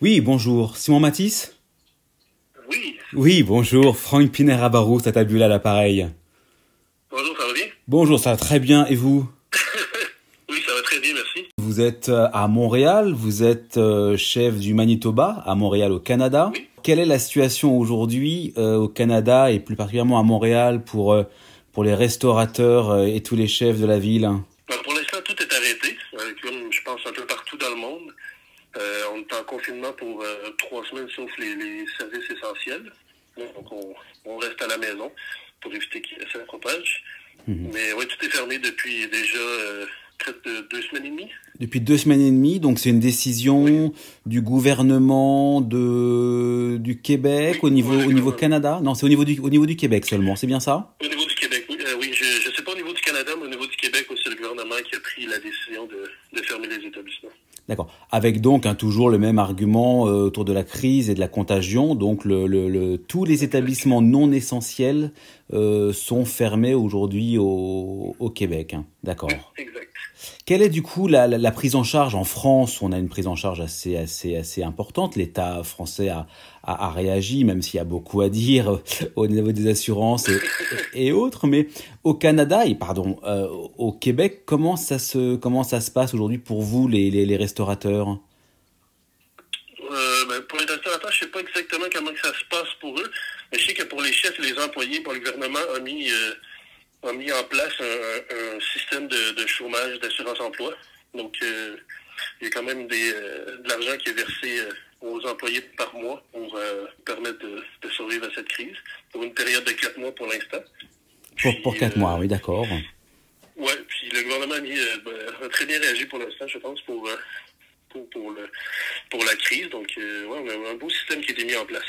Oui, bonjour. Simon Matisse Oui. Oui, bonjour. Franck Pinera-Barou, à à l'appareil. Bonjour, ça va bien? Bonjour, ça va très bien. Et vous? Oui, ça va très bien, merci. Vous êtes euh, à Montréal, vous êtes euh, chef du Manitoba, à Montréal, au Canada. Oui. Quelle est la situation aujourd'hui euh, au Canada et plus particulièrement à Montréal pour, euh, pour les restaurateurs et tous les chefs de la ville Ben, pour l'instant, tout est arrêté, euh, comme je pense un peu partout dans le monde. Euh, on est en confinement pour euh, trois semaines, sauf les, les services essentiels. Donc, on, on reste à la maison pour éviter que ça propage. Mais oui, tout est fermé depuis déjà euh, près de deux semaines et demie. Depuis deux semaines et demie, donc c'est une décision du gouvernement de, du Québec Oui, au niveau, oui, au niveau. Canada? Non, c'est au niveau du, au niveau du Québec seulement, c'est bien ça? Au niveau du Québec, oui, euh, je ne sais pas au niveau du Canada, mais au niveau du Québec, c'est le gouvernement qui a pris la décision de, de fermer les établissements. D'accord. Avec donc hein, toujours le même argument euh, autour de la crise et de la contagion. Donc le, le, le- tous les établissements non essentiels euh, sont fermés aujourd'hui au, au Québec. hein. D'accord. Quelle est du coup la, la, la prise en charge? En France On a une prise en charge assez assez assez importante. L'État français a, a, a réagi, même s'il y a beaucoup à dire au niveau des assurances et, et autres. Mais au Canada et pardon euh, au Québec, comment ça se comment ça se passe aujourd'hui pour vous les, les, les restaurateurs? Euh, ben, pour les restaurateurs, je sais pas exactement comment que ça se passe pour eux, mais je sais que pour les chefs et les employés, le gouvernement a mis, euh, a mis en place un, système de, de chômage, d'assurance emploi. Donc, euh, il y a quand même des, de l'argent qui est versé aux employés par mois pour permettre de, de survivre à cette crise, pour une période de quatre mois pour l'instant. Pour, pour quatre mois, oui, d'accord. Ouais, puis le gouvernement a, mis, euh, ben, a très bien réagi pour l'instant, je pense, pour, euh, pour, pour, le, pour la crise. Donc, euh, ouais, on a un beau système qui a été mis en place.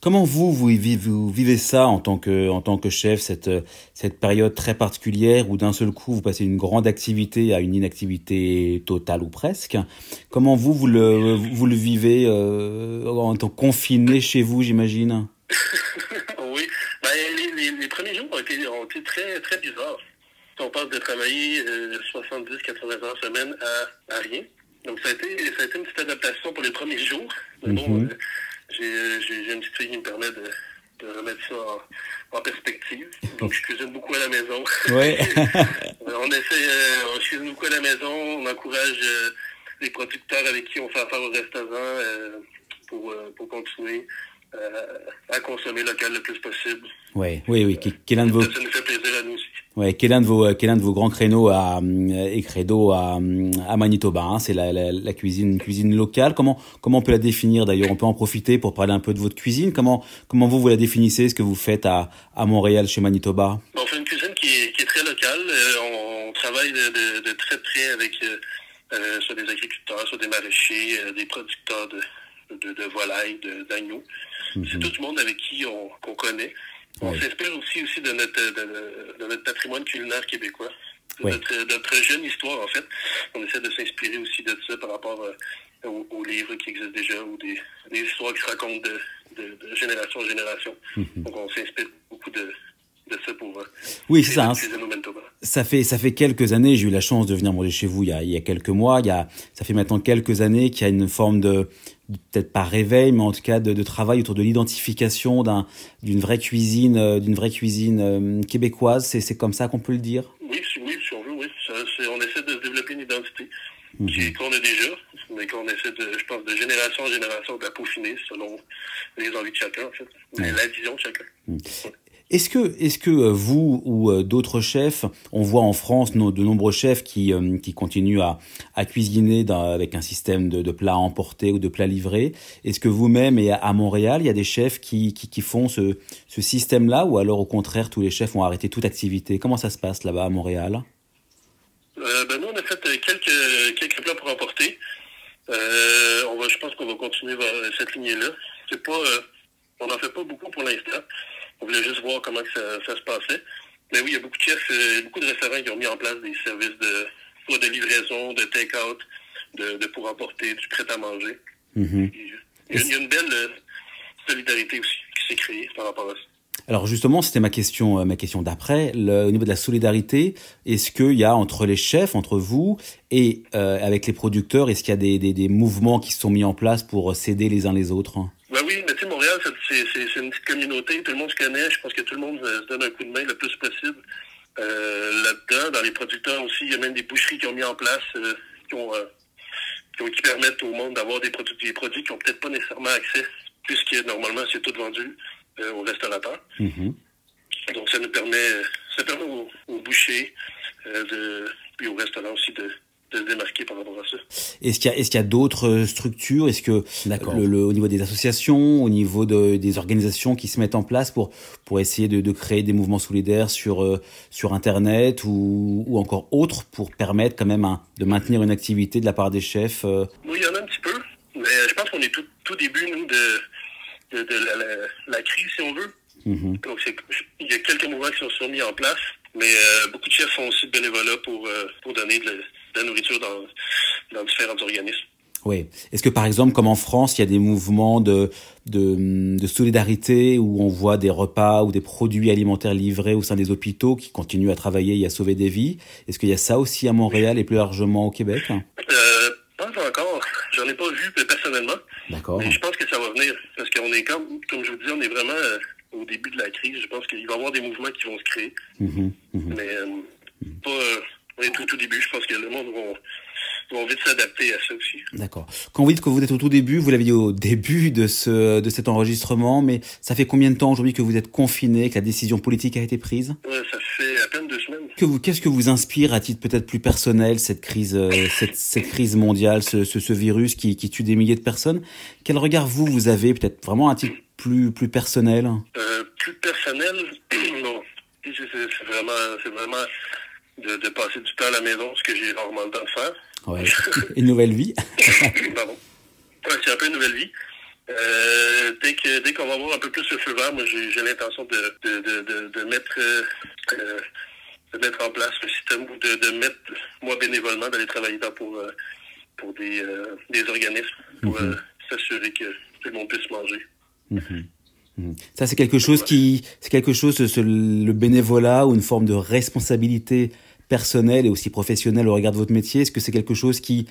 Comment vous, vous vivez, vous vivez ça en tant que, en tant que chef, cette, euh, cette période très particulière où d'un seul coup vous passez d'une grande activité à une inactivité totale ou presque? Comment vous, vous le, vous le vivez euh, en tant que confiné chez vous, j'imagine? Oui, ben, les, les, les premiers jours ont été, ont été très, très bizarres. On passe de travailler euh, 70-80 heures semaine à, à rien. Donc, ça a, été, ça a été une petite adaptation pour les premiers jours. Mais bon, euh, j'ai une petite fille qui me permet de, de remettre ça en, en perspective. Donc, je cuisine beaucoup à la maison. On essaie, euh, on cuisine beaucoup à la maison, on encourage euh, les producteurs avec qui on fait affaire au restaurant pour, pour continuer à consommer local le plus possible. Ouais, oui, oui. Quel quel est l'un de vos, Ça nous fait plaisir à nous aussi. ouais, quel est l'un de vos, quel est l'un de vos grands créneaux à, euh, et credo à, euh, à Manitoba hein C'est la, la, la cuisine, cuisine locale. Comment, comment on peut la définir d'ailleurs? On peut en profiter pour parler un peu de votre cuisine. Comment, comment vous vous la définissez Ce que vous faites à, à Montréal chez Manitoba? On fait une cuisine qui est, qui est très locale. Euh, on, on travaille de, de, de très près avec euh, euh, soit des agriculteurs, soit des maraîchers, euh, des producteurs de, de, de volailles, d'agneaux. C'est tout le monde avec qui on qu'on connaît. On Ouais. s'inspire aussi, aussi de, notre, de, de notre patrimoine culinaire québécois. De Ouais. notre, notre jeune histoire, en fait. On essaie de s'inspirer aussi de ça par rapport euh, aux, aux livres qui existent déjà ou des, des histoires qui se racontent de, génération en génération. Donc, on s'inspire beaucoup de, de ça pour euh, Oui, c'est ça. hein. Ça fait, ça fait quelques années, j'ai eu la chance de venir manger chez vous il y a, il y a quelques mois. Il y a, ça fait maintenant quelques années qu'il y a une forme de, peut-être pas réveil, mais en tout cas de, de travail autour de l'identification d'un, d'une vraie cuisine, euh, d'une vraie cuisine euh, québécoise. C'est, c'est comme ça qu'on peut le dire? Oui, si, oui, si on veut, oui. C'est- on essaie de se développer une identité Mhm. qui- qu'on a déjà, mais qu'on essaie de, je pense, de génération en génération de la peaufiner selon les envies de chacun, en fait. Mais la vision de chacun. Est-ce que, est-ce que euh, vous ou euh, d'autres chefs, on voit en France de nombreux chefs qui, euh, qui continuent à, à cuisiner dans- avec un système de, de plats emportés ou de plats livrés? Est-ce que vous-même et à, Montréal, il y a des chefs qui, qui, qui font ce, ce système-là ou alors au contraire tous les chefs ont arrêté toute activité? Comment ça se passe là-bas à Montréal? Euh, ben, nous, on a fait quelques, quelques plats pour emporter. Euh, on va, je pense qu'on va continuer vers cette lignée-là. C'est pas, euh, on n'en fait pas beaucoup pour l'instant. On voulait juste voir comment ça, ça se passait. Mais oui, il y a beaucoup de chefs, euh, beaucoup de restaurants qui ont mis en place des services de, soit de livraison, de take-out, de, de pour emporter, du prêt-à-manger. Mhm. Puis, Il y, a- il y a une belle euh, solidarité aussi qui s'est créée par rapport à ça. Alors justement, c'était ma question, euh, ma question d'après. Au niveau de la solidarité, est-ce qu'il y a entre les chefs, entre vous et euh, avec les producteurs, est-ce qu'il y a des, des, des, mouvements qui sont mis en place pour s'aider les uns les autres? Ben oui, mais tu sais, Montréal, c'est une petite communauté, tout le monde se connaît, je pense que tout le monde se donne un coup de main le plus possible. Euh, Là-dedans, dans les producteurs aussi, il y a même des boucheries qui ont mis en place, euh, qui, ont, qui, qui, permettent au monde d'avoir des produits, des produits qui n'ont peut-être pas nécessairement accès, puisque normalement c'est tout vendu euh, aux restaurateurs. Mm-hmm. Donc ça nous permet, ça permet aux, bouchers, euh, de, puis aux restaurants aussi de, de se démarquer par rapport à ça. Est-ce qu'il y a, est-ce qu'il y a d'autres structures? Est-ce que le, le, au niveau des associations, au niveau de, des organisations qui se mettent en place pour pour essayer de, de créer des mouvements solidaires sur euh, sur Internet ou, ou encore autres pour permettre quand même de maintenir une activité de la part des chefs Oui, il y en a un petit peu, mais je pense qu'on est tout, tout début nous de de, la, la, crise, si on veut. Mm-hmm. Donc, il y a quelques mouvements qui sont mis en place, mais euh, beaucoup de chefs font aussi de bénévolat pour, euh, pour donner de, la nourriture dans, dans différents organismes. Oui. Est-ce que par exemple, comme en France, il y a des mouvements de, de, de, solidarité où on voit des repas ou des produits alimentaires livrés au sein des hôpitaux qui continuent à travailler et à sauver des vies? Est-ce qu'il y a ça aussi à Montréal et plus largement au Québec? Euh, Pas encore. J'en ai pas vu personnellement. D'accord. Mais je pense que ça va venir. Parce qu'on est comme, comme je vous dis, on est vraiment euh, au début de la crise. Je pense qu'il va y avoir des mouvements qui vont se créer. Mm-hmm, mm-hmm. Mais euh, pas, euh, on est tout au début. Je pense que le monde va, va vite s'adapter à ça aussi. D'accord. Quand vous dites que vous êtes au tout début, vous l'avez dit au début de ce de cet enregistrement, mais ça fait combien de temps aujourd'hui que vous êtes confiné, que la décision politique a été prise? Ouais, Ça fait à peine deux semaines. Que vous, qu'est-ce que vous inspire à titre peut-être plus personnel cette crise, cette, cette, crise mondiale, ce, ce, ce virus qui, qui, tue des milliers de personnes? Quel regard vous vous avez peut-être vraiment à titre plus plus personnel? Euh, Plus personnel, non. C'est vraiment, c'est vraiment de, de, passer du temps à la maison, ce que j'ai rarement le temps de faire. Ouais. une nouvelle vie. Pardon. Ouais, c'est un peu une nouvelle vie. Euh, dès que dès qu'on va avoir un peu plus le feu vert, moi j'ai l'intention de, de, de, de, mettre euh, de mettre en place le système ou de, de mettre moi bénévolement d'aller travailler dans pour euh, pour des, euh, des organismes pour mm-hmm. s'assurer que tout le monde puisse manger. Mm-hmm. Mm-hmm. Ça c'est quelque chose qui c'est quelque chose le bénévolat ou une forme de responsabilité personnelle et aussi professionnelle au regard de votre métier? Est-ce que c'est quelque chose qui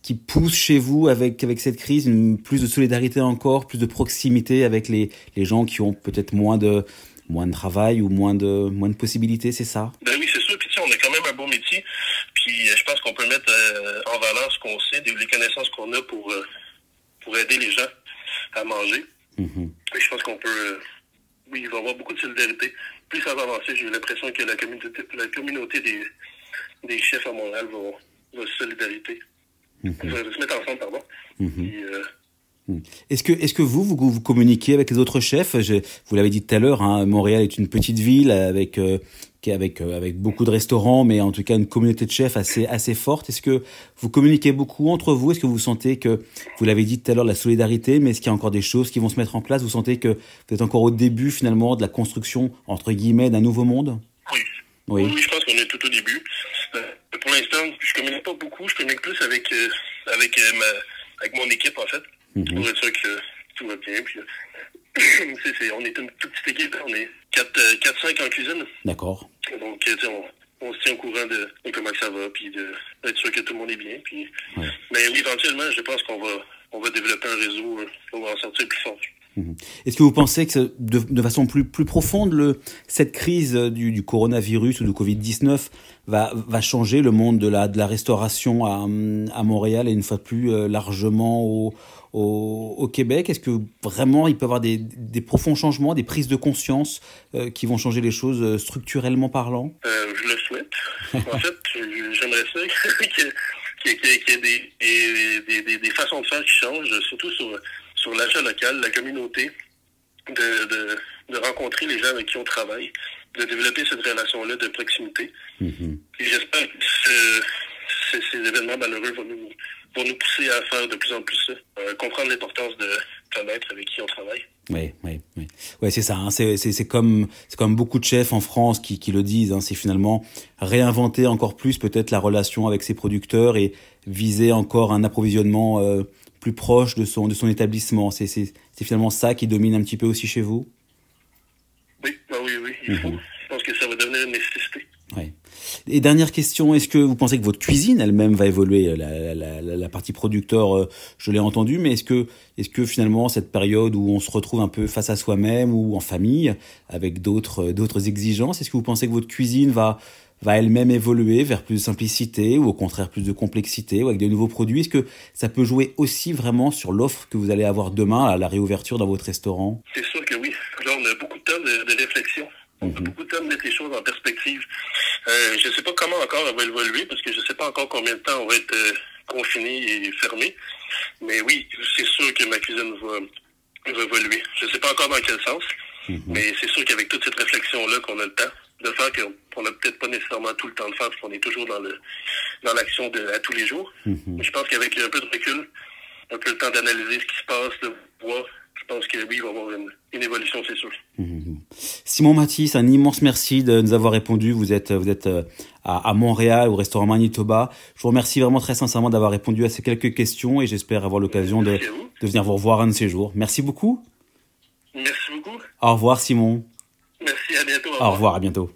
qui pousse chez vous avec avec cette crise une plus de solidarité encore, plus de proximité avec les les gens qui ont peut-être moins de moins de travail ou moins de moins de possibilités, c'est ça? Ben oui, c'est sûr. Puis on a quand même un bon métier. Puis euh, je pense qu'on peut mettre euh, en valeur ce qu'on sait, les connaissances qu'on a pour euh, pour aider les gens à manger. Mm-hmm. je pense qu'on peut oui, il va y avoir beaucoup de solidarité. Plus ça va avancer, j'ai l'impression que la communauté la communauté des des chefs à Montréal va, va se solidarité. Mm se mettre ensemble, pardon. Mm est-ce que, est-ce que vous, vous, vous, communiquez avec les autres chefs? Je, Vous l'avez dit tout à l'heure, hein, Montréal est une petite ville avec, euh, avec, euh, avec beaucoup de restaurants, mais en tout cas une communauté de chefs assez, assez forte. Est-ce que vous communiquez beaucoup entre vous? Est-ce que vous sentez que, vous l'avez dit tout à l'heure, la solidarité, mais est-ce qu'il y a encore des choses qui vont se mettre en place? Vous sentez que vous êtes encore au début finalement de la construction, entre guillemets, d'un nouveau monde? Oui. oui. Oui. je pense qu'on est tout au début. Euh, pour l'instant, je communique pas beaucoup. Je communique plus avec, euh, avec, ma, avec mon équipe, en fait. Mm-hmm. Pour être sûr que tout va bien. Puis, on est une toute petite équipe. Hein. On est 4-5 en cuisine. D'accord. Donc, on, on, se tient au courant de, comment ça va, puis d'être sûr que tout le monde est bien. Puis, Mais éventuellement, je pense qu'on va, on va développer un réseau, on va en sortir plus fort. Mhm. Est-ce que vous pensez que de, de, façon plus, plus profonde, le, cette crise du, du coronavirus ou du Covid-19 va, va changer le monde de la, de la restauration à, à Montréal et une fois de plus euh, largement au, au, au Québec? Est-ce que vraiment il peut y avoir des, des profonds changements, des prises de conscience euh, qui vont changer les choses euh, structurellement parlant? Euh, Je le souhaite. en fait, j'aimerais ça qu'il y ait, des, des, des façons de faire qui changent, surtout sur sur l'achat local, la communauté, de, de, de, rencontrer les gens avec qui on travaille, de développer cette relation-là de proximité. Mm-hmm. Et j'espère que ces événements malheureux vont nous, vont nous pousser à faire de plus en plus ça, euh, comprendre l'importance de connaître avec qui on travaille. Oui, oui, oui. Ouais, c'est ça. Hein. C'est, c'est, c'est comme, c'est comme beaucoup de chefs en France qui, qui le disent. Hein. C'est finalement réinventer encore plus peut-être la relation avec ses producteurs et viser encore un approvisionnement euh, plus proche de son, de son établissement. C'est, c'est, c'est finalement ça qui domine un petit peu aussi chez vous? Oui, qu'il faut. Mhm. Je pense que ça va devenir une nécessité. Ouais. Et dernière question, est-ce que vous pensez que votre cuisine elle-même va évoluer la, la, la, la, partie producteur, euh, je l'ai entendu, mais est-ce que, est-ce que finalement cette période où on se retrouve un peu face à soi-même ou en famille avec d'autres, d'autres exigences, est-ce que vous pensez que votre cuisine va va elle-même évoluer vers plus de simplicité ou au contraire plus de complexité ou avec de nouveaux produits? Est-ce que ça peut jouer aussi vraiment sur l'offre que vous allez avoir demain à la réouverture dans votre restaurant? C'est sûr que oui. Là, on a beaucoup de temps de, de réflexion. On a mhm. beaucoup de temps de mettre les choses en perspective. Euh, je ne sais pas comment encore elle va évoluer parce que je ne sais pas encore combien de temps on va être euh, confiné et fermé. Mais oui, c'est sûr que ma cuisine va, va évoluer. Je ne sais pas encore dans quel sens. Mhm. Mais c'est sûr qu'avec toute cette réflexion-là qu'on a le temps de faire qu'on n'a peut-être pas nécessairement tout le temps de faire parce qu'on est toujours dans le dans l'action de à tous les jours. Mm-hmm. Je pense qu'avec un peu de recul, un peu le temps d'analyser ce qui se passe, de voir, pense que oui, il va y avoir une, une évolution, c'est sûr. Mm-hmm. Simon Matisse, un immense merci de nous avoir répondu. Vous êtes vous êtes euh, à, à Montréal au restaurant Manitoba. Je vous remercie vraiment très sincèrement d'avoir répondu à ces quelques questions et j'espère avoir l'occasion de, de venir vous revoir un de ces jours. Merci beaucoup. Merci beaucoup. Au revoir Simon. Merci, à bientôt. Au revoir, à bientôt.